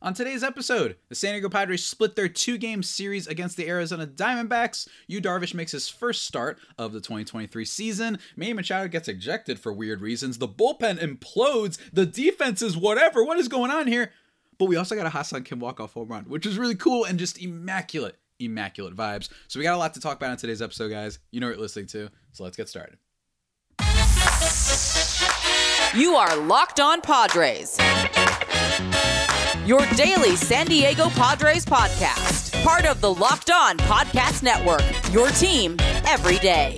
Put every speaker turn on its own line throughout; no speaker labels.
On today's episode, the San Diego Padres split their two game series against the Arizona Diamondbacks. Yu Darvish makes his first start of the 2023 season. Manny Machado gets ejected for weird reasons. The bullpen implodes. The defense is whatever. What is going on here? But we also got a Ha-Seong Kim walk-off home run, which is really cool and just immaculate, immaculate vibes. So we got a lot to talk about in today's episode, guys. You know what you're listening to, so let's get started.
You are Locked On Padres. Your daily San Diego Padres podcast. Part of the Locked On Podcast Network. Your team every day.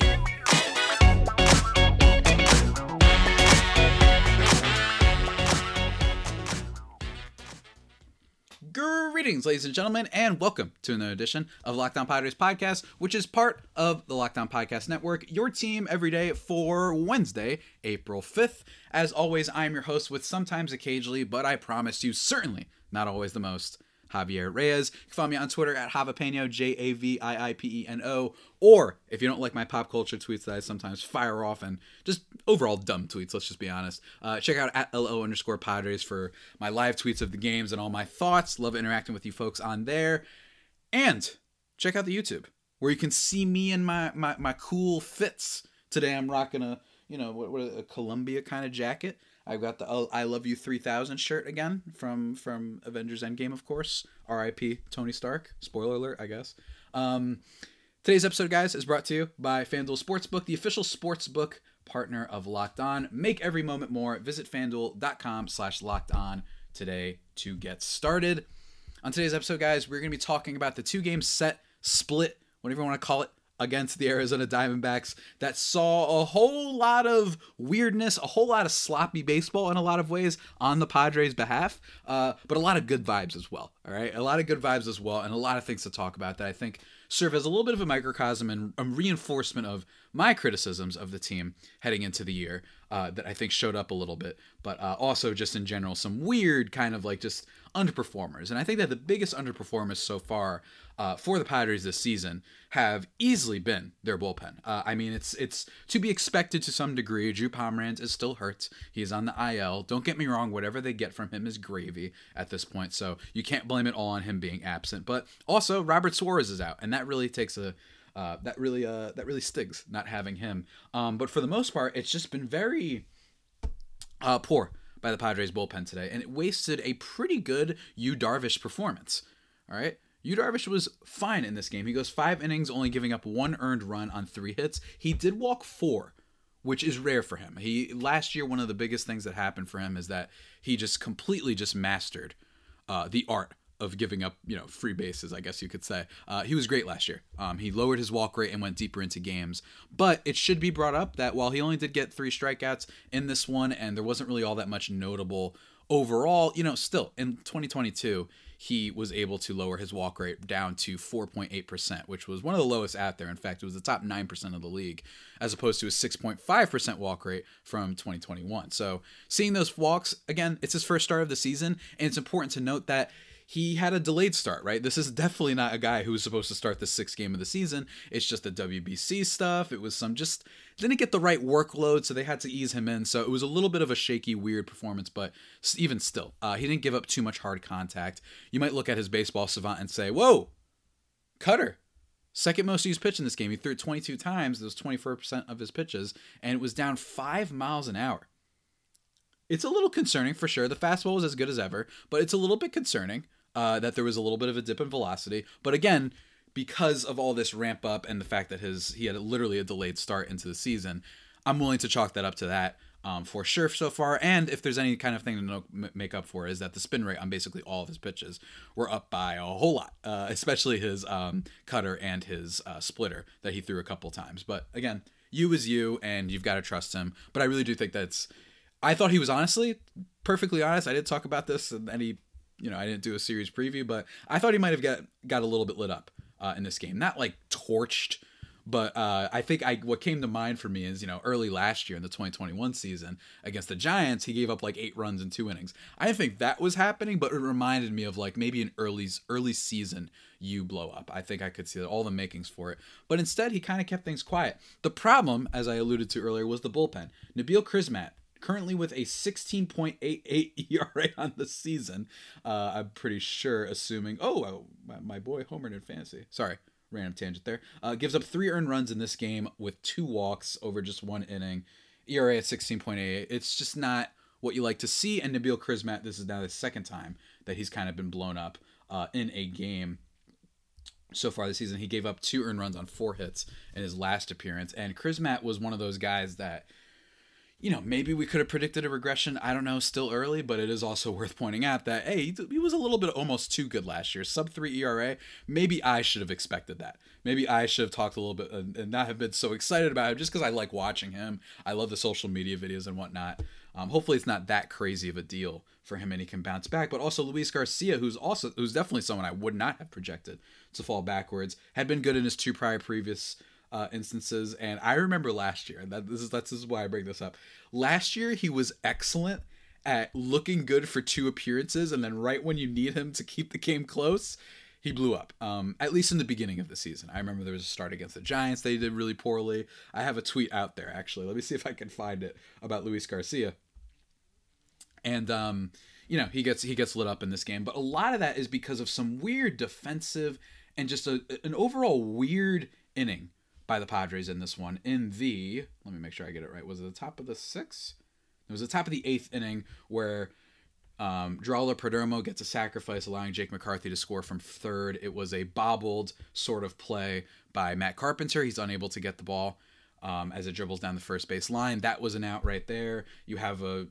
Greetings, ladies and gentlemen, and welcome to another edition of Locked On Padres podcast, which is part of the Locked On Podcast Network, your team every day for Wednesday, April 5th. As always, I'm your host with sometimes occasionally, but I promise you, certainly not always the most, Javier Reyes. You can follow me on Twitter at Javapeno, J A V I I P E N O. Or if you don't like my pop culture tweets that I sometimes fire off and just overall dumb tweets, let's just be honest, uh, check out at LO underscore Padres for my live tweets of the games and all my thoughts. Love interacting with you folks on there. And check out the YouTube where you can see me in my, my, my cool fits. Today I'm rocking a, you know, what, what a Columbia kind of jacket. I've got the oh, I Love You 3000 shirt again from from Avengers Endgame, of course. R.I.P. Tony Stark. Spoiler alert, I guess. Um, today's episode, guys, is brought to you by FanDuel Sportsbook, the official sportsbook partner of Locked On. Make every moment more. Visit FanDuel.com slash Locked On today to get started. On today's episode, guys, we're going to be talking about the two-game set split, whatever you want to call it, against the Arizona Diamondbacks that saw a whole lot of weirdness, a whole lot of sloppy baseball in a lot of ways on the Padres' behalf, uh, but a lot of good vibes as well. All right, a lot of good vibes as well, and a lot of things to talk about that I think serve as a little bit of a microcosm and a reinforcement of my criticisms of the team heading into the year uh, that I think showed up a little bit, but uh, also just in general some weird kind of like just underperformers. And I think that the biggest underperformers so far uh, for the Padres this season have easily been their bullpen. Uh, I mean, it's it's to be expected to some degree. Drew Pomeranz is still hurt. He's on the IL. Don't get me wrong. Whatever they get from him is gravy at this point. So you can't blame it all on him being absent. But also, Robert Suarez is out, and that really takes a uh, that really uh, that really stings not having him. Um, but for the most part, it's just been very uh, poor by the Padres bullpen today, and it wasted a pretty good Yu Darvish performance. All right. Yu Darvish was fine in this game. He goes five innings, only giving up one earned run on three hits. He did walk four, which is rare for him. He last year one of the biggest things that happened for him is that he just completely just mastered uh, the art of giving up, you know, free bases, I guess you could say. Uh, he was great last year. Um, he lowered his walk rate and went deeper into games. But it should be brought up that while he only did get three strikeouts in this one, and there wasn't really all that much notable overall, you know, still in 2022, he was able to lower his walk rate down to 4.8%, which was one of the lowest out there. In fact, it was the top 9% of the league, as opposed to a 6.5% walk rate from 2021. So seeing those walks, again, it's his first start of the season, and it's important to note that he had a delayed start, right? This is definitely not a guy who was supposed to start the sixth game of the season. It's just the WBC stuff. It was some just didn't get the right workload, so they had to ease him in. So it was a little bit of a shaky, weird performance, but even still, uh, he didn't give up too much hard contact. You might look at his baseball savant and say, "Whoa, Cutter." Second most used pitch in this game. He threw it 22 times. It was 24% of his pitches, and it was down five miles an hour. It's a little concerning for sure. The fastball was as good as ever, but it's a little bit concerning uh, that there was a little bit of a dip in velocity. But again, because of all this ramp up and the fact that his he had literally a delayed start into the season, I'm willing to chalk that up to that um, for sure so far. And if there's any kind of thing to know, make up for, is that the spin rate on basically all of his pitches were up by a whole lot, uh, especially his um, cutter and his uh, splitter that he threw a couple times. But again, you is you, and you've got to trust him. But I really do think that's. I thought he was honestly perfectly honest. I did talk about this in any you know, I didn't do a series preview, but I thought he might have got got a little bit lit up uh, in this game. Not like torched, but uh, I think I what came to mind for me is you know early last year in the 2021 season against the Giants, he gave up like eight runs in two innings. I didn't think that was happening, but it reminded me of like maybe an early early season you blow up. I think I could see all the makings for it, but instead he kind of kept things quiet. The problem, as I alluded to earlier, was the bullpen. Nabil Crismatt currently with a 16.88 ERA on the season. Uh, I'm pretty sure, assuming. Oh, oh my, boy Homer in fantasy. Sorry, random tangent there. Uh, gives up three earned runs in this game with two walks over just one inning. ERA at 16.88. It's just not what you like to see. And Nabil Crismatt, this is now the second time that he's kind of been blown up uh, in a game so far this season. He gave up two earned runs on four hits in his last appearance. And Crismatt was one of those guys that you know, maybe we could have predicted a regression. I don't know, still early, but it is also worth pointing out that, hey, he was a little bit almost too good last year. Sub 3 ERA. Maybe I should have expected that. Maybe I should have talked a little bit and, not have been so excited about it just because I like watching him. I love the social media videos and whatnot. Um, hopefully, it's not that crazy of a deal for him and he can bounce back. But also, Luis Garcia, who's also who's definitely someone I would not have projected to fall backwards, had been good in his two prior previous uh, instances. And I remember last year, and that this is that's why I bring this up. Last year he was excellent at looking good for two appearances, and then right when you need him to keep the game close, he blew up. Um, at least in the beginning of the season. I remember there was a start against the Giants. They did really poorly. I have a tweet out there actually. Let me see if I can find it about Luis Garcia. And um, you know, he gets he gets lit up in this game, but a lot of that is because of some weird defensive and just a, an overall weird inning by the Padres in this one. In the let me make sure I get it right. Was it the top of the sixth? It was the top of the eighth inning where um, Geraldo Perdomo gets a sacrifice, allowing Jake McCarthy to score from third. It was a bobbled sort of play by Matt Carpenter. He's unable to get the ball um, as it dribbles down the first base line. That was an out right there. You have a,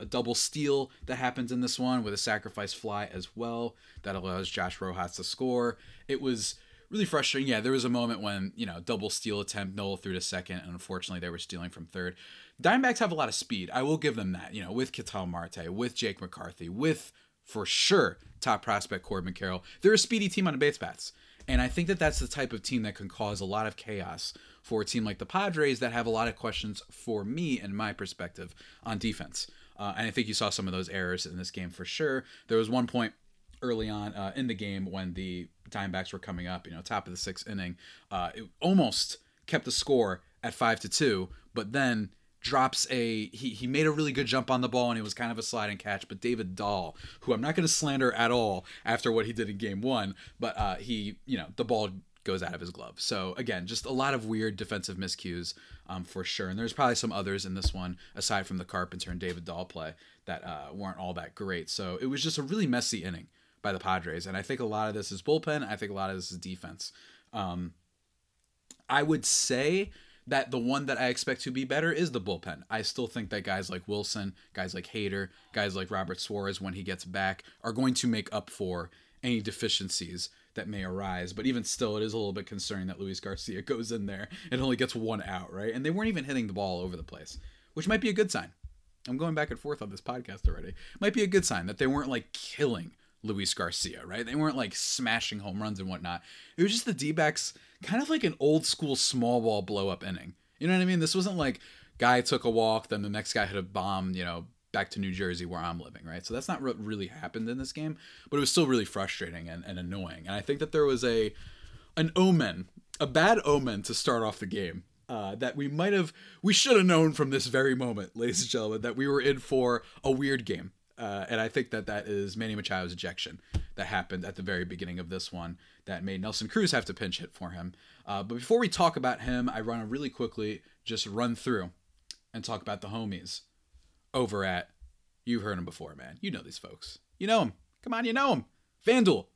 a, double steal that happens in this one with a sacrifice fly as well that allows Josh Rojas to score. It was really frustrating. Yeah, there was a moment when, you know, double steal attempt, Nola threw to second, and unfortunately they were stealing from third. Diamondbacks have a lot of speed. I will give them that, you know, with Ketel Marte, with Jake McCarthy, with, for sure, top prospect Corbin Carroll. They're a speedy team on the base paths. And I think that that's the type of team that can cause a lot of chaos for a team like the Padres that have a lot of questions for me and my perspective on defense. Uh, and I think you saw some of those errors in this game for sure. There was one point early on uh, in the game when the Diamondbacks were coming up, you know, top of the sixth inning. Uh, it almost kept the score at five to two, but then drops a he, he made a really good jump on the ball and it was kind of a sliding catch but david dahl who i'm not going to slander at all after what he did in game one but uh, he you know the ball goes out of his glove. So again just a lot of weird defensive miscues um, for sure. And there's probably some others in this one aside from the carpenter and david dahl play that uh, weren't all that great. So it was just a really messy inning by the Padres. And I think a lot of this is bullpen. I think a lot of this is defense. Um, I would say that the one that I expect to be better is the bullpen. I still think that guys like Wilson, guys like Hader, guys like Robert Suarez, when he gets back, are going to make up for any deficiencies that may arise. But even still, it is a little bit concerning that Luis Garcia goes in there and only gets one out, right? And they weren't even hitting the ball over the place, which might be a good sign. I'm going back and forth on this podcast already. Might be a good sign that they weren't like killing Luis Garcia, right? They weren't like smashing home runs and whatnot. It was just the D backs kind of like an old school small ball blow up inning. You know what I mean? This wasn't like guy took a walk, then the next guy hit a bomb, you know, back to New Jersey where I'm living, right? So that's not what really happened in this game, but it was still really frustrating and, and annoying. And I think that there was a an omen, a bad omen to start off the game. Uh, that we might have, we should have known from this very moment, ladies and gentlemen, that we were in for a weird game uh, and I think that that is Manny Machado's ejection that happened at the very beginning of this one that made Nelson Cruz have to pinch hit for him. Uh, but before we talk about him, I want to really quickly just run through and talk about the homies over at. You've heard them before, man. You know these folks. You know them. Come on, you know them. FanDuel.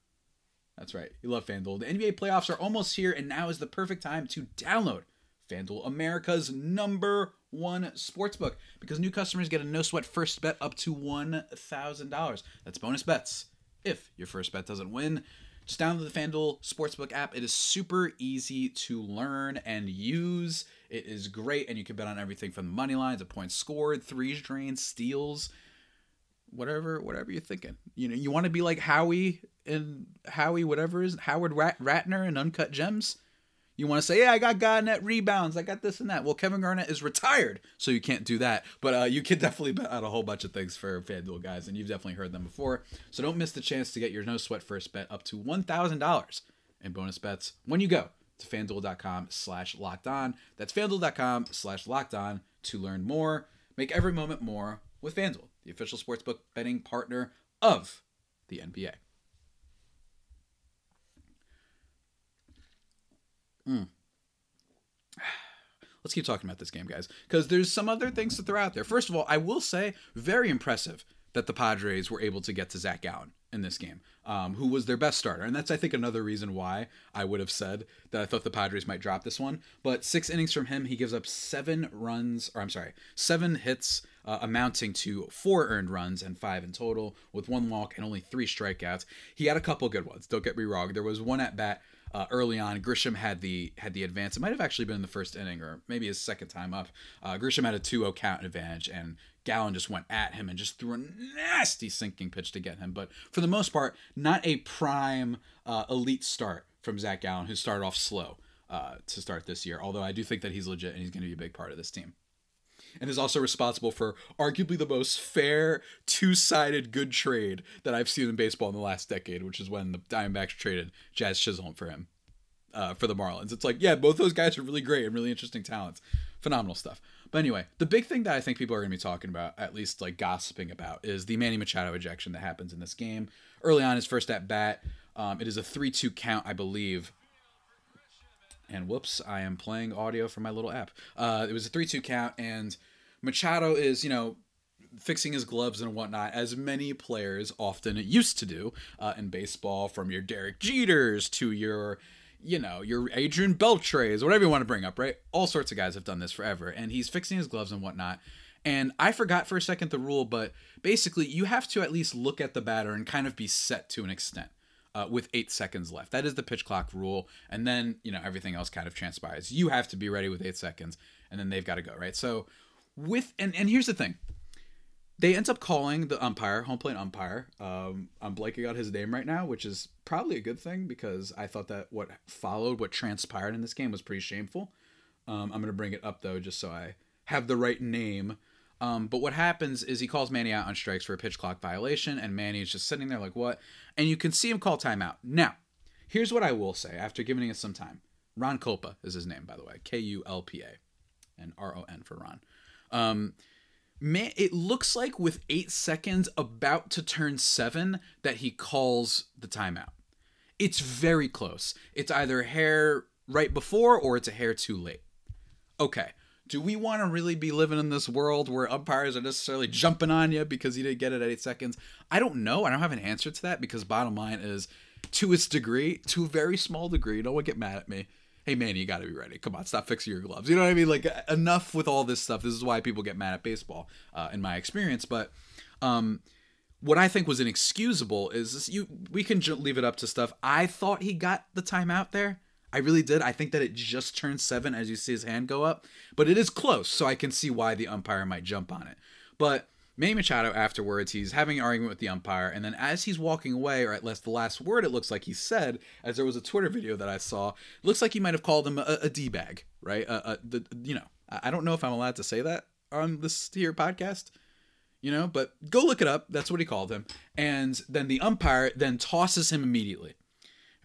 That's right. You love FanDuel. The NBA playoffs are almost here, and now is the perfect time to download FanDuel, America's number one sportsbook because new customers get a no sweat first bet up to $1,000. That's bonus bets if your first bet doesn't win. Just download the FanDuel Sportsbook app. It is super easy to learn and use. It is great, and you can bet on everything from the money lines, to points scored, threes drained, steals, whatever, whatever you're thinking. You know, you want to be like Howie and Howie, whatever is Howard Ratner and Uncut Gems. You want to say, yeah, I got Garnett rebounds, I got this and that. Well, Kevin Garnett is retired, so you can't do that. But uh, you can definitely bet on a whole bunch of things for FanDuel guys, and you've definitely heard them before. So don't miss the chance to get your no sweat first bet up to one thousand dollars in bonus bets when you go to fanduel.com slash locked on. That's fanduel.com slash locked on to learn more. Make every moment more with FanDuel, the official sportsbook betting partner of the NBA. Mm. Let's keep talking about this game, guys, because there's some other things to throw out there. First of all, I will say, very impressive that the Padres were able to get to Zach Gallen in this game, um, who was their best starter. And that's, I think, another reason why I would have said that I thought the Padres might drop this one. But six innings from him, he gives up seven runs, or I'm sorry, seven hits, uh, amounting to four earned runs and five in total, with one walk and only three strikeouts. He had a couple good ones. Don't get me wrong. There was one at bat uh, early on. Grisham had the had the advance. It might have actually been in the first inning or maybe his second time up. Uh, Grisham had a 2-0 count advantage, and Gallen just went at him and just threw a nasty sinking pitch to get him. But for the most part, not a prime uh, elite start from Zach Gallen, who started off slow uh, to start this year. Although I do think that he's legit and he's going to be a big part of this team. And is also responsible for arguably the most fair, two sided good trade that I've seen in baseball in the last decade, which is when the Diamondbacks traded Jazz Chisholm for him uh, for the Marlins. It's like, yeah, both those guys are really great and really interesting talents. Phenomenal stuff. But anyway, the big thing that I think people are going to be talking about, at least like gossiping about, is the Manny Machado ejection that happens in this game. Early on, his first at bat, um, it is a 3 2 count, I believe. And whoops, I am playing audio from my little app. Uh, it was a 3 2 count, and Machado is, you know, fixing his gloves and whatnot, as many players often used to do uh, in baseball, from your Derek Jeters to your you know, your Adrian Beltres, whatever you want to bring up, right? All sorts of guys have done this forever. And he's fixing his gloves and whatnot. And I forgot for a second the rule, but basically, you have to at least look at the batter and kind of be set to an extent uh, with eight seconds left. That is the pitch clock rule. And then, you know, everything else kind of transpires. You have to be ready with eight seconds, and then they've got to go, right? So, with, and, and here's the thing they end up calling the umpire, home plate umpire. Um, I'm blanking out his name right now, which is probably a good thing because I thought that what followed, what transpired in this game, was pretty shameful. Um, I'm going to bring it up though, just so I have the right name. Um, but what happens is he calls Manny out on strikes for a pitch clock violation, and Manny is just sitting there like, what? And you can see him call timeout. Now, here's what I will say after giving it some time. Ron Kulpa is his name, by the way K U L P A, and R O N for Ron. Um, man, it looks like with eight seconds about to turn seven that he calls the timeout. It's very close. It's either hair right before or it's a hair too late. Okay. Do we want to really be living in this world where umpires are necessarily jumping on you because you didn't get it at eight seconds? I don't know. I don't have an answer to that because bottom line is, to its degree, to a very small degree, no one get mad at me hey man, you got to be ready. Come on, stop fixing your gloves. You know what I mean? Like enough with all this stuff. This is why people get mad at baseball, uh, in my experience. But um, what I think was inexcusable is you. We can leave it up to stuff. I thought he got the timeout there. I really did. I think that it just turned seven as you see his hand go up, but it is close, so I can see why the umpire might jump on it. But Manny Machado afterwards, he's having an argument with the umpire, and then as he's walking away, or at least the last word it looks like he said, as there was a Twitter video that I saw, looks like he might have called him a, a d bag, right? A, a, the, you know, I don't know if I'm allowed to say that on this here podcast, you know, but go look it up. That's what he called him, and then the umpire then tosses him immediately.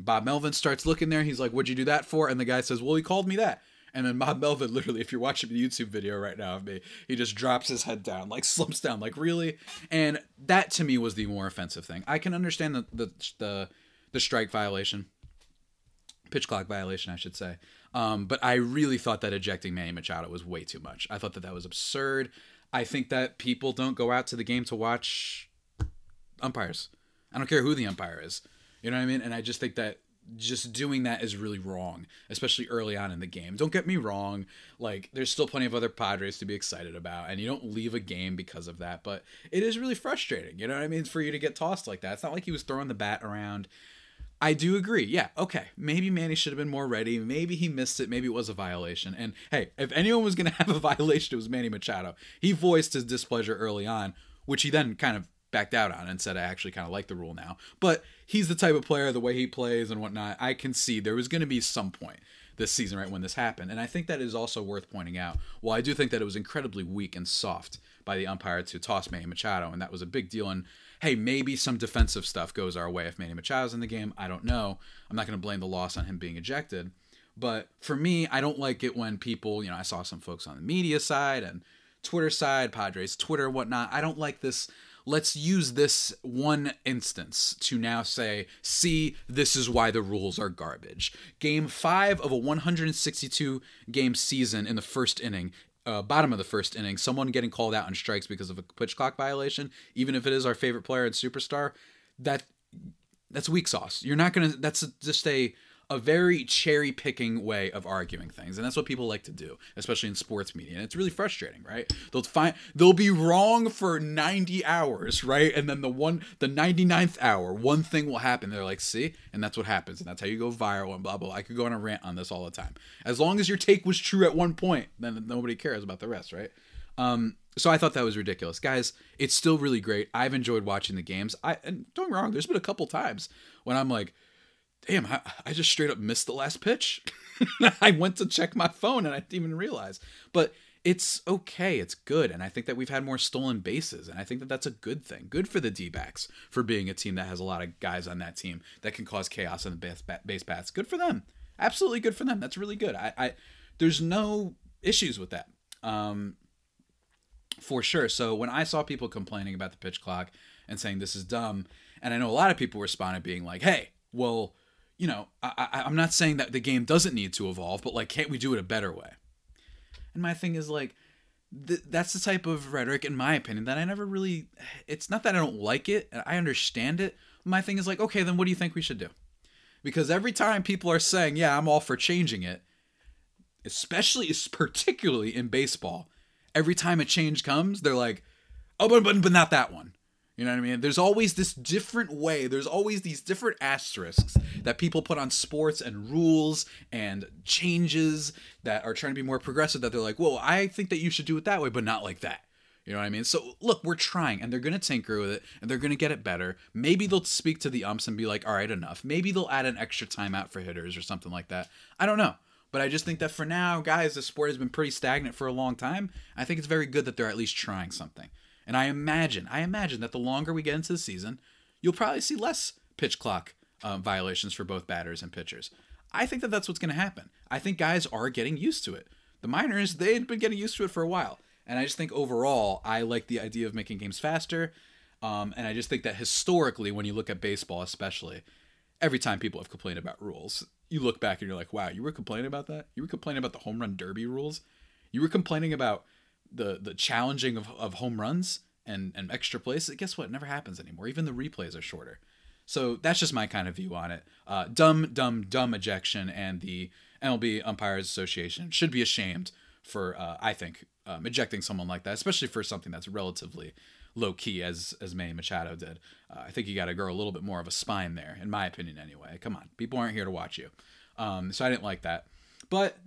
Bob Melvin starts looking there. He's like, "What'd you do that for?" And the guy says, "Well, he called me that." And then Bob Melvin, literally, if you're watching the YouTube video right now of me, he just drops his head down, like slumps down, like really. And that to me was the more offensive thing. I can understand the the the, the strike violation, pitch clock violation, I should say. Um, but I really thought that ejecting Manny Machado was way too much. I thought that that was absurd. I think that people don't go out to the game to watch umpires. I don't care who the umpire is. You know what I mean? And I just think that just doing that is really wrong, especially early on in the game. Don't get me wrong, like there's still plenty of other Padres to be excited about, and you don't leave a game because of that, but it is really frustrating, you know what I mean, for you to get tossed like that. It's not like he was throwing the bat around. I do agree. Yeah, okay. Maybe Manny should have been more ready. Maybe he missed it. Maybe it was a violation. And hey, if anyone was going to have a violation, it was Manny Machado. He voiced his displeasure early on, which he then kind of backed out on and said I actually kind of like the rule now. But he's the type of player, the way he plays and whatnot. I can see there was going to be some point this season, right when this happened, and I think that is also worth pointing out. Well, I do think that it was incredibly weak and soft by the umpire to toss Manny Machado, and that was a big deal. And hey, maybe some defensive stuff goes our way if Manny Machado's in the game. I don't know. I'm not going to blame the loss on him being ejected. But for me, I don't like it when people, you know, I saw some folks on the media side and Twitter side, Padres Twitter, whatnot. I don't like this. Let's use this one instance to now say, see, this is why the rules are garbage. Game five of a 162 game season in the first inning uh, bottom of the first inning, someone getting called out on strikes because of a pitch clock violation, even if it is our favorite player and superstar, that that's weak sauce. You're not gonna. That's just a a very cherry picking way of arguing things, and that's what people like to do, especially in sports media. And it's really frustrating, right? They'll find they'll be wrong for 90 hours, right? And then the one the 99th hour, one thing will happen. They're like, see, and that's what happens, and that's how you go viral and blah blah. blah. I could go on a rant on this all the time. As long as your take was true at one point, then nobody cares about the rest, right? Um, so I thought that was ridiculous, guys. It's still really great. I've enjoyed watching the games. I and don't wrong. There's been a couple times when I'm like, damn, I, I just straight up missed the last pitch. I went to check my phone and I didn't even realize. But it's okay. It's good. And I think that we've had more stolen bases. And I think that that's a good thing. Good for the D backs for being a team that has a lot of guys on that team that can cause chaos in the base, base paths. Good for them. Absolutely good for them. That's really good. I, I There's no issues with that. Um, for sure. So when I saw people complaining about the pitch clock and saying this is dumb, and I know a lot of people responded being like, hey, well, you know, I, I'm not saying that the game doesn't need to evolve, but like, can't we do it a better way? And my thing is like, th- that's the type of rhetoric, in my opinion, that I never really. It's not that I don't like it; I understand it. My thing is like, okay, then what do you think we should do? Because every time people are saying, "Yeah, I'm all for changing it," especially, particularly in baseball, every time a change comes, they're like, "Oh, but but, but not that one." You know what I mean? There's always this different way. There's always these different asterisks that people put on sports and rules and changes that are trying to be more progressive. That they're like, well, I think that you should do it that way, but not like that. You know what I mean? So look, we're trying, and they're gonna tinker with it, and they're gonna get it better. Maybe they'll speak to the umps and be like, all right, enough. Maybe they'll add an extra timeout for hitters or something like that. I don't know. But I just think that for now, guys, the sport has been pretty stagnant for a long time. I think it's very good that they're at least trying something. And I imagine, I imagine that the longer we get into the season, you'll probably see less pitch clock um, violations for both batters and pitchers. I think that that's what's going to happen. I think guys are getting used to it. The minors, they've been getting used to it for a while. And I just think overall, I like the idea of making games faster. Um, and I just think that historically, when you look at baseball, especially, every time people have complained about rules, you look back and you're like, wow, you were complaining about that? You were complaining about the home run derby rules? You were complaining about the the challenging of, of home runs and, and extra plays, guess what? It never happens anymore. Even the replays are shorter. So that's just my kind of view on it. Uh, dumb, dumb, dumb ejection, and the MLB Umpires Association should be ashamed for, uh, I think, um, ejecting someone like that, especially for something that's relatively low key, as as Manny Machado did. Uh, I think you got to grow a little bit more of a spine there, in my opinion, anyway. Come on, people aren't here to watch you. Um, so I didn't like that. But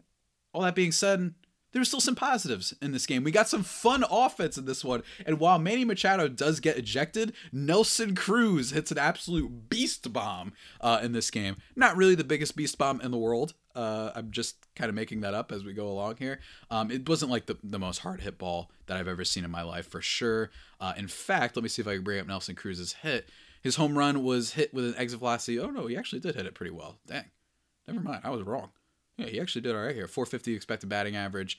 all that being said, there were still some positives in this game. We got some fun offense in this one. And while Manny Machado does get ejected, Nelson Cruz hits an absolute beast bomb uh, in this game. Not really the biggest beast bomb in the world. Uh, I'm just kind of making that up as we go along here. Um, it wasn't like the, the most hard hit ball that I've ever seen in my life, for sure. Uh, in fact, let me see if I can bring up Nelson Cruz's hit. His home run was hit with an exit velocity. Oh, no, he actually did hit it pretty well. Dang. Never mind. I was wrong. Yeah, he actually did all right here. 450 expected batting average,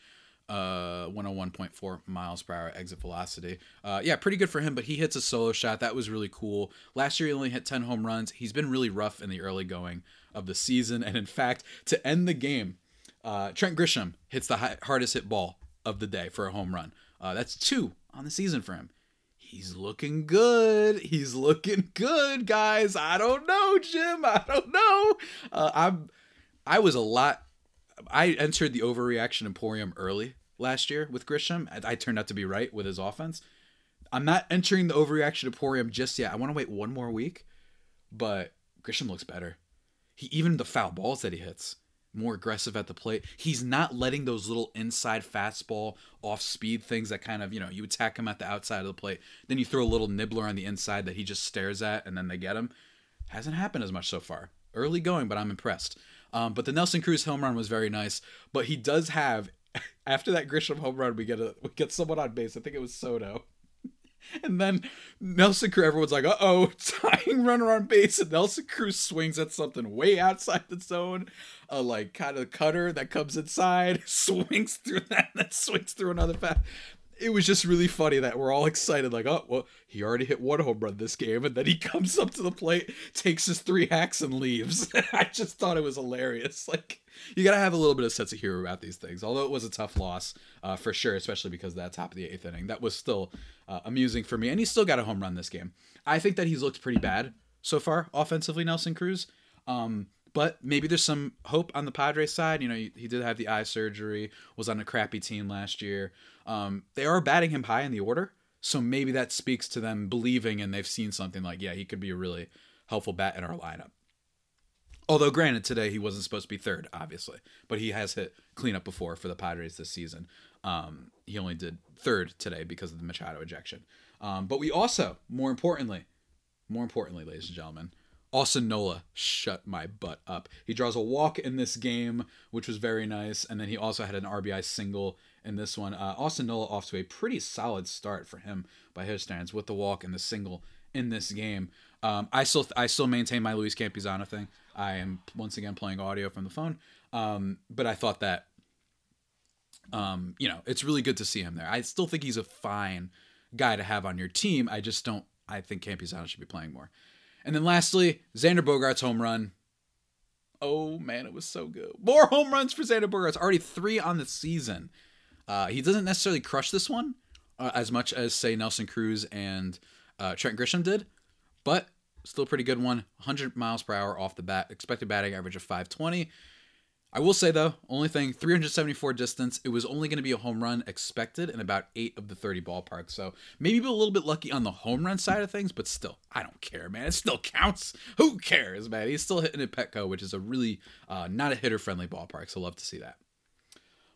uh, 101.4 miles per hour exit velocity. Uh, yeah, pretty good for him, but he hits a solo shot. That was really cool. Last year, he only hit 10 home runs. He's been really rough in the early going of the season. And in fact, to end the game, uh, Trent Grisham hits the high, hardest hit ball of the day for a home run. Uh, that's two on the season for him. He's looking good. He's looking good, guys. I don't know, Jim. I don't know. Uh, I'm. I was a lot I entered the overreaction emporium early last year with Grisham. I, I turned out to be right with his offense. I'm not entering the overreaction emporium just yet. I want to wait one more week, but Grisham looks better. He even the foul balls that he hits more aggressive at the plate. He's not letting those little inside fastball off speed things that kind of, you know, you attack him at the outside of the plate. Then you throw a little nibbler on the inside that he just stares at and then they get him. Hasn't happened as much so far. Early going, but I'm impressed. Um, but the Nelson Cruz home run was very nice. But he does have after that Grisham home run, we get a we get someone on base. I think it was Soto. And then Nelson Cruz, everyone's like, uh oh, tying runner on base. And Nelson Cruz swings at something way outside the zone. A like kind of cutter that comes inside, swings through that, then swings through another fast. It was just really funny that we're all excited, like, oh, well, he already hit one home run this game, and then he comes up to the plate, takes his three hacks, and leaves. I just thought it was hilarious. Like, you gotta have a little bit of sense of humor about these things. Although it was a tough loss uh, for sure, especially because that top of the eighth inning, that was still uh, amusing for me. And he still got a home run this game. I think that he's looked pretty bad so far offensively, Nelson Cruz. Um, but maybe there's some hope on the Padres side. You know, he did have the eye surgery, was on a crappy team last year. Um, they are batting him high in the order, so maybe that speaks to them believing and they've seen something like, yeah, he could be a really helpful bat in our lineup. Although, granted, today he wasn't supposed to be third, obviously, but he has hit cleanup before for the Padres this season. Um, he only did third today because of the Machado ejection. Um, but we also, more importantly, more importantly, ladies and gentlemen, Austin Nola shut my butt up. He draws a walk in this game, which was very nice, and then he also had an RBI single in this one. Uh, Austin Nola off to a pretty solid start for him by his standards with the walk and the single in this game. Um, I still I still maintain my Luis Campusano thing. I am once again playing audio from the phone, um, but I thought that um, you know it's really good to see him there. I still think he's a fine guy to have on your team. I just don't. I think Campusano should be playing more. And then lastly, Xander Bogaerts home run. Oh man, it was so good. More home runs for Xander Bogaerts. Already three on the season. Uh, he doesn't necessarily crush this one uh, as much as say Nelson Cruz and uh, Trent Grisham did, but still a pretty good one. 100 miles per hour off the bat. Expected batting average of 520. I will say though, only thing 374 distance. It was only going to be a home run expected in about eight of the 30 ballparks. So maybe a little bit lucky on the home run side of things, but still, I don't care, man. It still counts. Who cares, man? He's still hitting at Petco, which is a really uh, not a hitter friendly ballpark. So love to see that.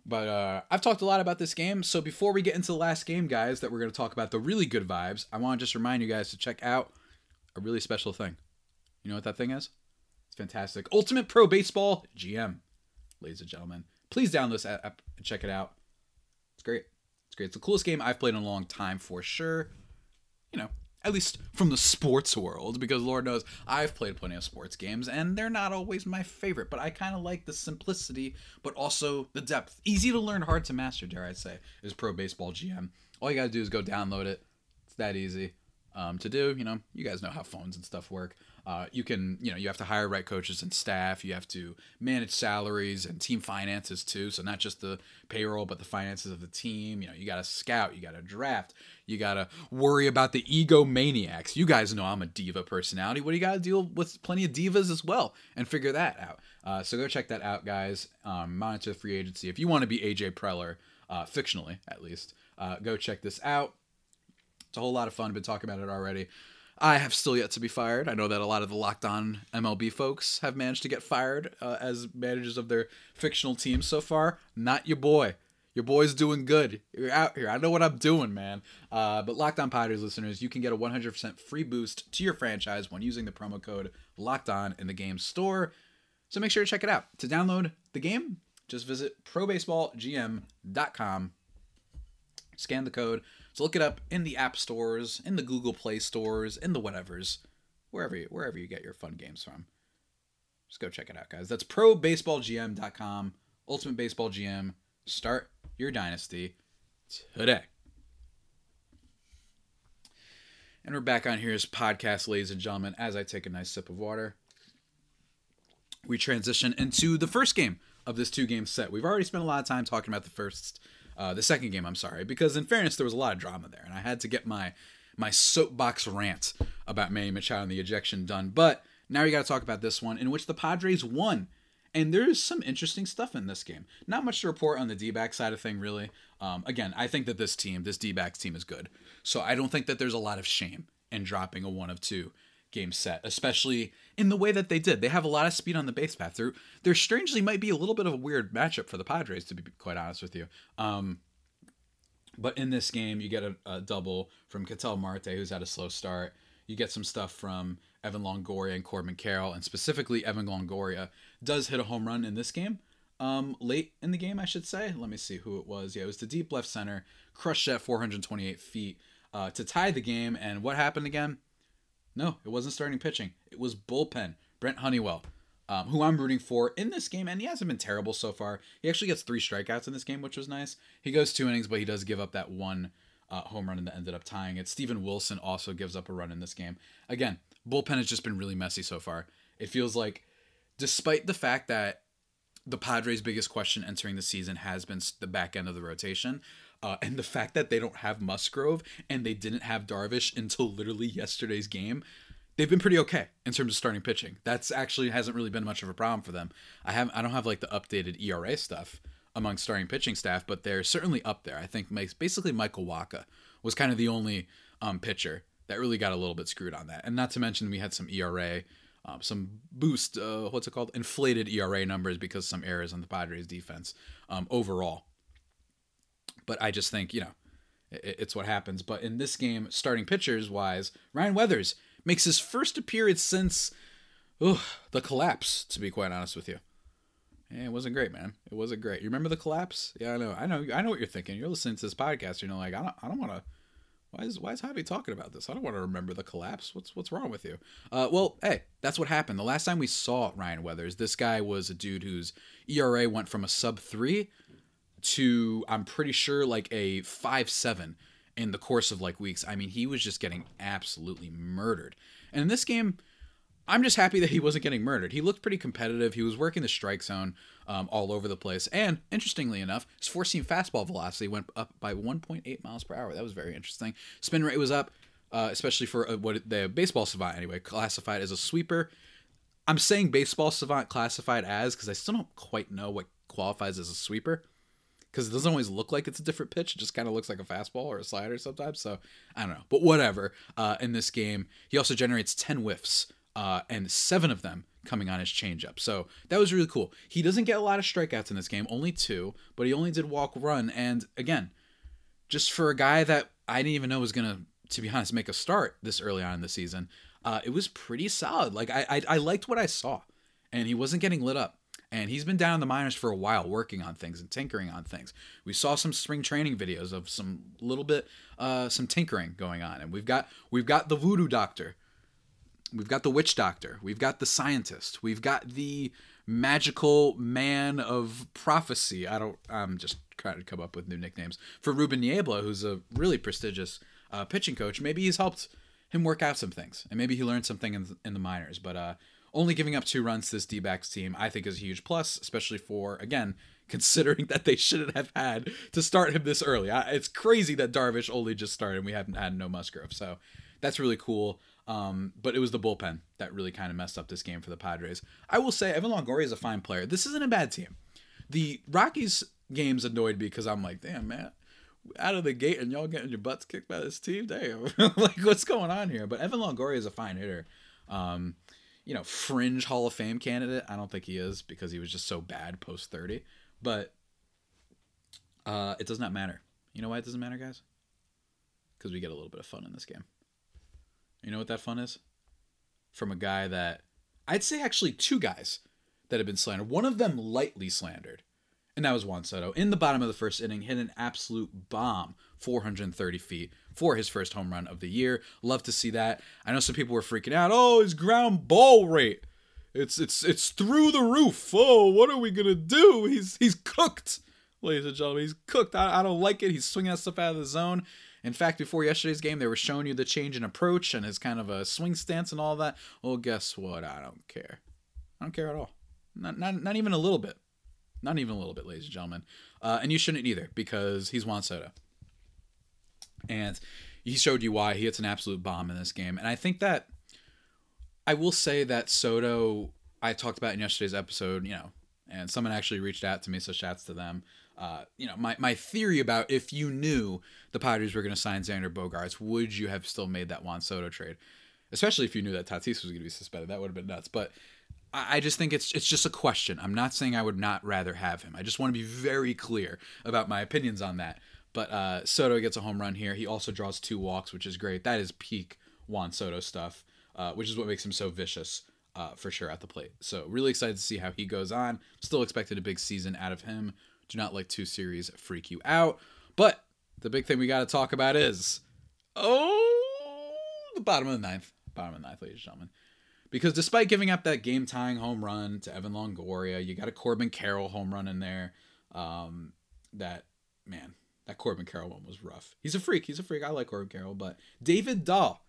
But uh, I've talked a lot about this game. So before we get into the last game, guys, that we're going to talk about the really good vibes, I want to just remind you guys to check out a really special thing. You know what that thing is? It's fantastic. Ultimate Pro Baseball GM, ladies and gentlemen. Please download this app and check it out. It's great. It's great. It's the coolest game I've played in a long time for sure. You know, at least from the sports world, because Lord knows I've played plenty of sports games and they're not always my favorite, but I kind of like the simplicity, but also the depth. Easy to learn, hard to master, dare I say, is Pro Baseball GM. All you gotta do is go download it. It's that easy um, to do. You know, you guys know how phones and stuff work. Uh, you can, you know, you have to hire right coaches and staff. You have to manage salaries and team finances too. So not just the payroll, but the finances of the team. You know, you got to scout, you got to draft, you got to worry about the egomaniacs. You guys know I'm a diva personality. What do you got to deal with plenty of divas as well and figure that out. Uh, so go check that out, guys. Um, monitor free agency if you want to be AJ Preller, uh, fictionally at least. Uh, go check this out. It's a whole lot of fun. I've Been talking about it already. I have still yet to be fired. I know that a lot of the locked on MLB folks have managed to get fired uh, as managers of their fictional teams so far. Not your boy. Your boy's doing good. You're out here. I know what I'm doing, man. Uh, but Locked On Padres listeners, you can get a 100% free boost to your franchise when using the promo code Locked On in the game store. So make sure to check it out. To download the game, just visit probaseballgm.com. Scan the code so look it up in the app stores, in the Google Play stores, in the whatevers, wherever you, wherever you get your fun games from. Just go check it out, guys. That's probaseballgm.com. Ultimate Baseball GM. Start your dynasty today. And we're back on here's podcast, ladies and gentlemen. As I take a nice sip of water, we transition into the first game of this two game set. We've already spent a lot of time talking about the first uh, the second game, I'm sorry, because in fairness, there was a lot of drama there, and I had to get my my soapbox rant about Manny Machado and the ejection done. But now we got to talk about this one, in which the Padres won. And there's some interesting stuff in this game. Not much to report on the D back side of thing, really. Um, again, I think that this team, this D backs team, is good. So I don't think that there's a lot of shame in dropping a one of two game set, especially in the way that they did. They have a lot of speed on the base path. They're, they're strangely might be a little bit of a weird matchup for the Padres, to be quite honest with you. Um, but in this game, you get a, a double from Ketel Marte, who's had a slow start. You get some stuff from Evan Longoria and Corbin Carroll, and specifically Evan Longoria does hit a home run in this game. Um, late in the game, I should say. Let me see who it was. Yeah, it was the deep left center, crushed at 428 feet uh, to tie the game. And what happened again? No, it wasn't starting pitching. It was bullpen. Brent Honeywell. um, who I'm rooting for in this game, and he hasn't been terrible so far. He actually gets three strikeouts in this game, which was nice. He goes two innings, but he does give up that one uh, home run that ended up tying it. Steven Wilson also gives up a run in this game. Again, bullpen has just been really messy so far. It feels like, despite the fact that the Padres' biggest question entering the season has been the back end of the rotation. Uh, and the fact that they don't have Musgrove and they didn't have Darvish until literally yesterday's game, they've been pretty okay in terms of starting pitching. That's actually hasn't really been much of a problem for them. I have I don't have like the updated ERA stuff among starting pitching staff, but they're certainly up there. I think basically Michael Wacha was kind of the only um, pitcher that really got a little bit screwed on that. And not to mention we had some ERA um, some boost, uh, what's it called? Inflated ERA numbers because some errors on the Padres defense um, overall. But I just think, you know, it, it's what happens. But in this game, starting pitchers wise, Ryan Weathers makes his first appearance since the collapse, to be quite honest with you. Yeah, it wasn't great, man. It wasn't great. You remember the collapse? Yeah, I know. I know. I know what you're thinking. You're listening to this podcast. You know, like, I don't. I don't want to why is why is Javi talking about this? I don't want to remember the collapse. What's what's wrong with you? Uh, well, hey, that's what happened. The last time we saw Ryan Weathers, this guy was a dude whose ERA went from a sub three to I'm pretty sure like a five seven in the course of like weeks. I mean, he was just getting absolutely murdered. And in this game, I'm just happy that he wasn't getting murdered. He looked pretty competitive. He was working the strike zone um, all over the place. And interestingly enough, his four seam fastball velocity went up by 1.8 miles per hour. That was very interesting. Spin rate was up, uh, especially for uh, what the baseball savant anyway classified as a sweeper. I'm saying baseball savant classified as because I still don't quite know what qualifies as a sweeper because it doesn't always look like it's a different pitch. It just kind of looks like a fastball or a slider sometimes. So I don't know, but whatever. Uh, in this game, he also generates 10 whiffs uh, and seven of them coming on his changeup. So that was really cool. He doesn't get a lot of strikeouts in this game, only two, but he only did walk run. And again, just for a guy that I didn't even know was gonna, to be honest, make a start this early on in the season, uh, it was pretty solid. Like I, I, I liked what I saw, and he wasn't getting lit up. And he's been down in the minors for a while, working on things and tinkering on things. We saw some spring training videos of some little bit, uh, some tinkering going on, and we've got we've got the voodoo doctor we've got the witch doctor, we've got the scientist, we've got the magical man of prophecy. I don't. I'm just trying to come up with new nicknames for Ruben Niebla, who's a really prestigious uh, pitching coach. Maybe he's helped him work out some things, and maybe he learned something in, in the minors. But uh, only giving up two runs to this D-backs team, I think, is a huge plus, especially for again considering that they shouldn't have had to start him this early. I, it's crazy that Darvish only just started and we haven't had no Musgrove. So that's really cool. Um, but it was the bullpen that really kind of messed up this game for the Padres. I will say Evan Longoria is a fine player. This isn't a bad team. The Rockies games annoyed me because I'm like, damn man, out of the gate and y'all getting your butts kicked by this team. Damn, like what's going on here? But Evan Longoria is a fine hitter. Um, you know, fringe Hall of Fame candidate. I don't think he is because he was just so bad post 30. But uh, it does not matter. You know why it doesn't matter, guys? Because we get a little bit of fun in this game. You know what that fun is? From a guy that I'd say actually two guys that have been slandered. One of them lightly slandered, and that was Juan Soto. In the bottom of the first inning, hit an absolute bomb, 430 feet for his first home run of the year. Love to see that. I know some people were freaking out. Oh, his ground ball rate. It's it's it's through the roof. Oh, what are we gonna do? He's he's cooked, ladies and gentlemen. He's cooked. I, I don't like it. He's swinging that stuff out of the zone. In fact, before yesterday's game, they were showing you the change in approach and his kind of a swing stance and all that. Well, guess what? I don't care. I don't care at all. Not, not, not even a little bit. Not even a little bit, ladies and gentlemen. Uh, and you shouldn't either because he's Juan Soto. And he showed you why he hits an absolute bomb in this game. And I think that I will say that Soto, I talked about in yesterday's episode, you know, and someone actually reached out to me, so shouts to them. Uh, you know, my, my theory about if you knew the Padres were going to sign Xander Bogaerts, would you have still made that Juan Soto trade? Especially if you knew that Tatis was going to be suspended, that would have been nuts. But I, I just think it's it's just a question. I'm not saying I would not rather have him. I just want to be very clear about my opinions on that. But uh, Soto gets a home run here. He also draws two walks, which is great. That is peak Juan Soto stuff, uh, which is what makes him so vicious. Uh, for sure at the plate. So really excited to see how he goes on. Still expected a big season out of him. Do not let two series freak you out. But the big thing we got to talk about is oh the bottom of the ninth, bottom of the ninth, ladies and gentlemen. Because despite giving up that game tying home run to Evan Longoria, you got a Corbin Carroll home run in there. Um, that man, that Corbin Carroll one was rough. He's a freak. He's a freak. I like Corbin Carroll, but David Dahl,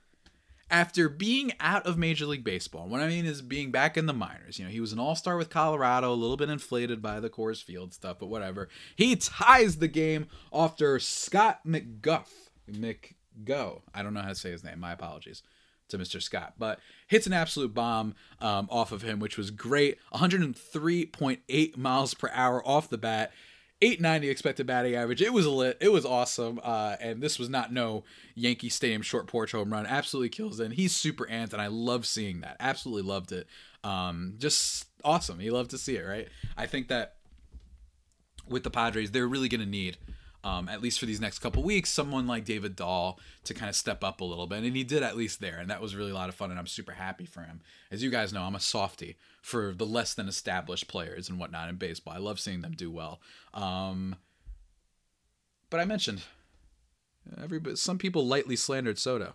after being out of Major League Baseball, what I mean is being back in the minors. You know, he was an All Star with Colorado, a little bit inflated by the Coors Field stuff, but whatever. He ties the game after Scott McGuff, McGo. I don't know how to say his name. My apologies to Mr. Scott, but hits an absolute bomb um, off of him, which was great. 103.8 miles per hour off the bat. 890 expected batting average. It was lit. It was awesome. Uh, and this was not no Yankee Stadium short porch home run. Absolutely kills in. He's super ant, and I love seeing that. Absolutely loved it. Um, just awesome. You love to see it, right? I think that with the Padres, they're really going to need um, at least for these next couple weeks, someone like David Dahl to kind of step up a little bit. And he did at least there. And that was really a lot of fun. And I'm super happy for him. As you guys know, I'm a softy for the less than established players and whatnot in baseball. I love seeing them do well. Um, but I mentioned everybody, some people lightly slandered Soto.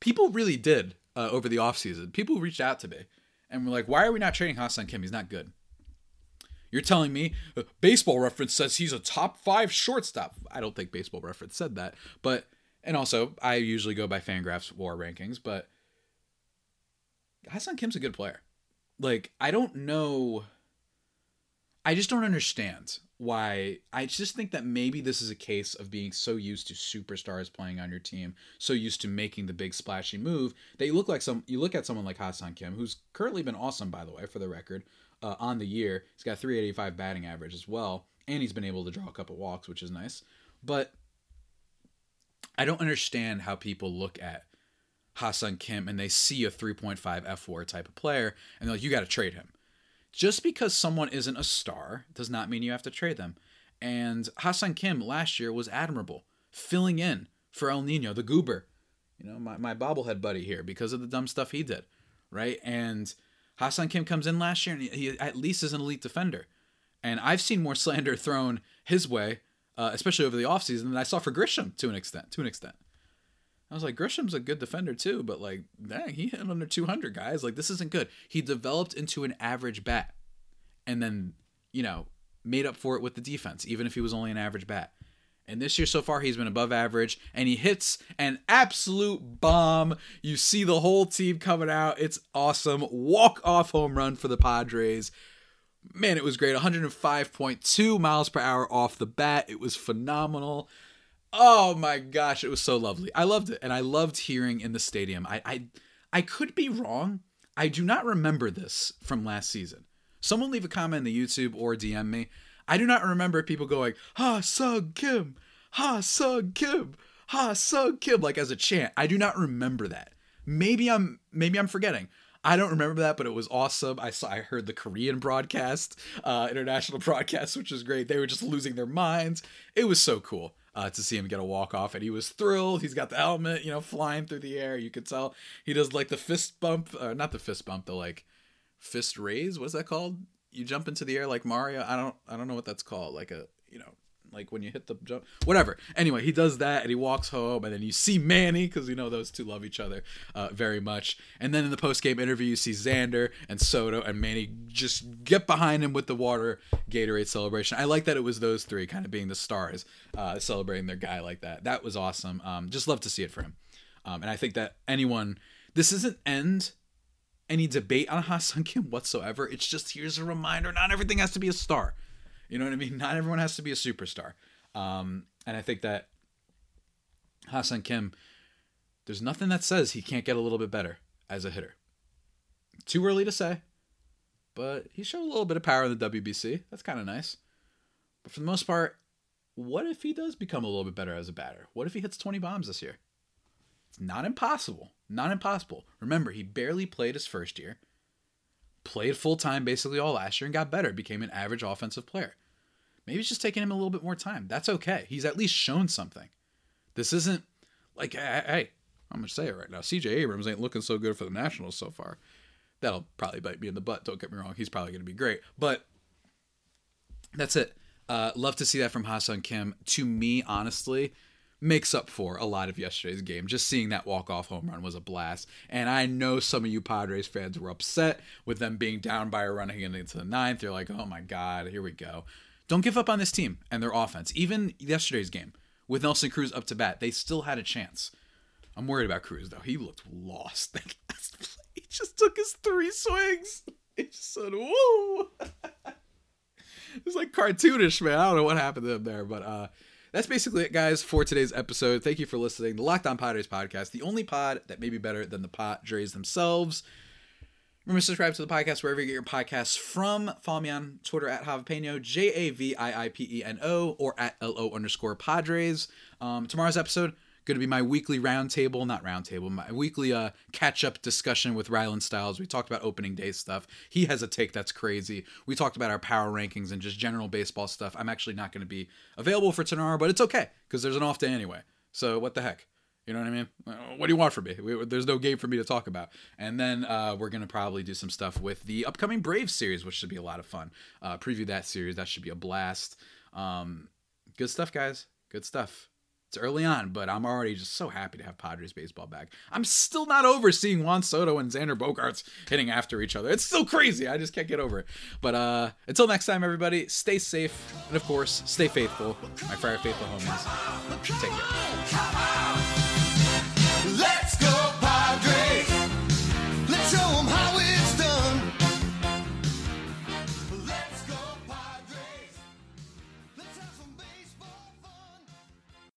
People really did uh, over the offseason. People reached out to me and were like, why are we not trading Ha-Seong Kim? He's not good. You're telling me uh, Baseball Reference says he's a top five shortstop. I don't think Baseball Reference said that, but and also I usually go by Fangraphs WAR rankings, but Ha-Seong Kim's a good player. Like I don't know. I just don't understand why. I just think that maybe this is a case of being so used to superstars playing on your team, so used to making the big splashy move that you look like some. You look at someone like Ha-Seong Kim, who's currently been awesome, by the way, for the record uh, on the year. He's got 385 batting average as well, and he's been able to draw a couple walks, which is nice. But I don't understand how people look at Ha-Seong Kim and they see a 3.5 fWAR type of player and they're like, you got to trade him. Just because someone isn't a star does not mean you have to trade them. And Ha-Seong Kim last year was admirable, filling in for El Nino, the goober, you know, my, my bobblehead buddy here because of the dumb stuff he did, right? And Ha-Seong Kim comes in last year and he, he, at least is an elite defender. And I've seen more slander thrown his way, uh, especially over the offseason, than I saw for Grisham to an extent. To an extent. I was like, Grisham's a good defender too, but like, dang, he hit under 200 guys. Like, this isn't good. He developed into an average bat and then, you know, made up for it with the defense, even if he was only an average bat. And this year so far, he's been above average, and he hits an absolute bomb. You see the whole team coming out. It's awesome. Walk off home run for the Padres. Man, it was great. 105.2 miles per hour off the bat. It was phenomenal. Oh my gosh, it was so lovely. I loved it, and I loved hearing in the stadium. I, I, I could be wrong. I do not remember this from last season. Someone leave a comment in the YouTube or DM me. I do not remember people going Ha-Seong Kim, Ha-Seong Kim, Ha-Seong Kim like as a chant. I do not remember that. Maybe I'm maybe I'm forgetting. I don't remember that, but it was awesome. I saw I heard the Korean broadcast, uh, international broadcast, which was great. They were just losing their minds. It was so cool. Uh, to see him get a walk off, and he was thrilled. He's got the helmet, you know, flying through the air. You could tell he does like the fist bump, uh, not the fist bump, the like fist raise. What's that called? You jump into the air like Mario. I don't I don't know what that's called. Like a you know like when you hit the jump whatever anyway he does that and he walks home and then you see manny because you know those two love each other uh, very much and then in the post-game interview you see xander and soto and manny just get behind him with the water gatorade celebration i like that it was those three kind of being the stars uh, celebrating their guy like that that was awesome um, just love to see it for him um, and i think that anyone this isn't end any debate on Ha-Seong Kim whatsoever. It's just here's a reminder: not everything has to be a star. You know what I mean? Not everyone has to be a superstar. Um, and I think that Ha-Seong Kim, there's nothing that says he can't get a little bit better as a hitter. Too early to say, but he showed a little bit of power in the WBC. That's kind of nice. But for the most part, what if he does become a little bit better as a batter? What if he hits 20 bombs this year? It's not impossible. Not impossible. Remember, he barely played his first year, played full time basically all last year, and got better, became an average offensive player. Maybe it's just taking him a little bit more time. That's okay. He's at least shown something. This isn't like, hey, I'm going to say it right now. CJ Abrams ain't looking so good for the Nationals so far. That'll probably bite me in the butt. Don't get me wrong. He's probably going to be great. But that's it. Uh, love to see that from Ha-Seong Kim. To me, honestly, makes up for a lot of yesterday's game. Just seeing that walk-off home run was a blast. And I know some of you Padres fans were upset with them being down by a run into the ninth. You're like, oh my God, here we go. Don't give up on this team and their offense. Even yesterday's game with Nelson Cruz up to bat, they still had a chance. I'm worried about Cruz though. He looked lost that last play. He just took his three swings. He just said, "Whoa." it's like cartoonish, man. I don't know what happened to him there, but uh, that's basically it, guys, for today's episode. Thank you for listening. The Locked On Padres podcast, the only pod that may be better than the Padres themselves. Remember to subscribe to the podcast wherever you get your podcasts from. Follow me on Twitter at Javipeno, J A V I I P E N O, or at L O underscore Padres. Um, tomorrow's episode, going to be my weekly roundtable, not roundtable, my weekly uh, catch up discussion with Rylan Styles. We talked about opening day stuff. He has a take that's crazy. We talked about our power rankings and just general baseball stuff. I'm actually not going to be available for tomorrow, but it's okay because there's an off day anyway. So what the heck? You know what I mean? Uh, what do you want from me? There's no game for me to talk about. And then uh, we're going to probably do some stuff with the upcoming Braves series, which should be a lot of fun. Uh, preview that series. That should be a blast. Um, good stuff, guys. Good stuff. It's early on, but I'm already just so happy to have Padres baseball back. I'm still not over seeing Juan Soto and Xander Bogaerts hitting after each other. It's still crazy. I just can't get over it. But uh, until next time, everybody, stay safe. And of course, stay faithful. My Friar Faithful homies. Take care.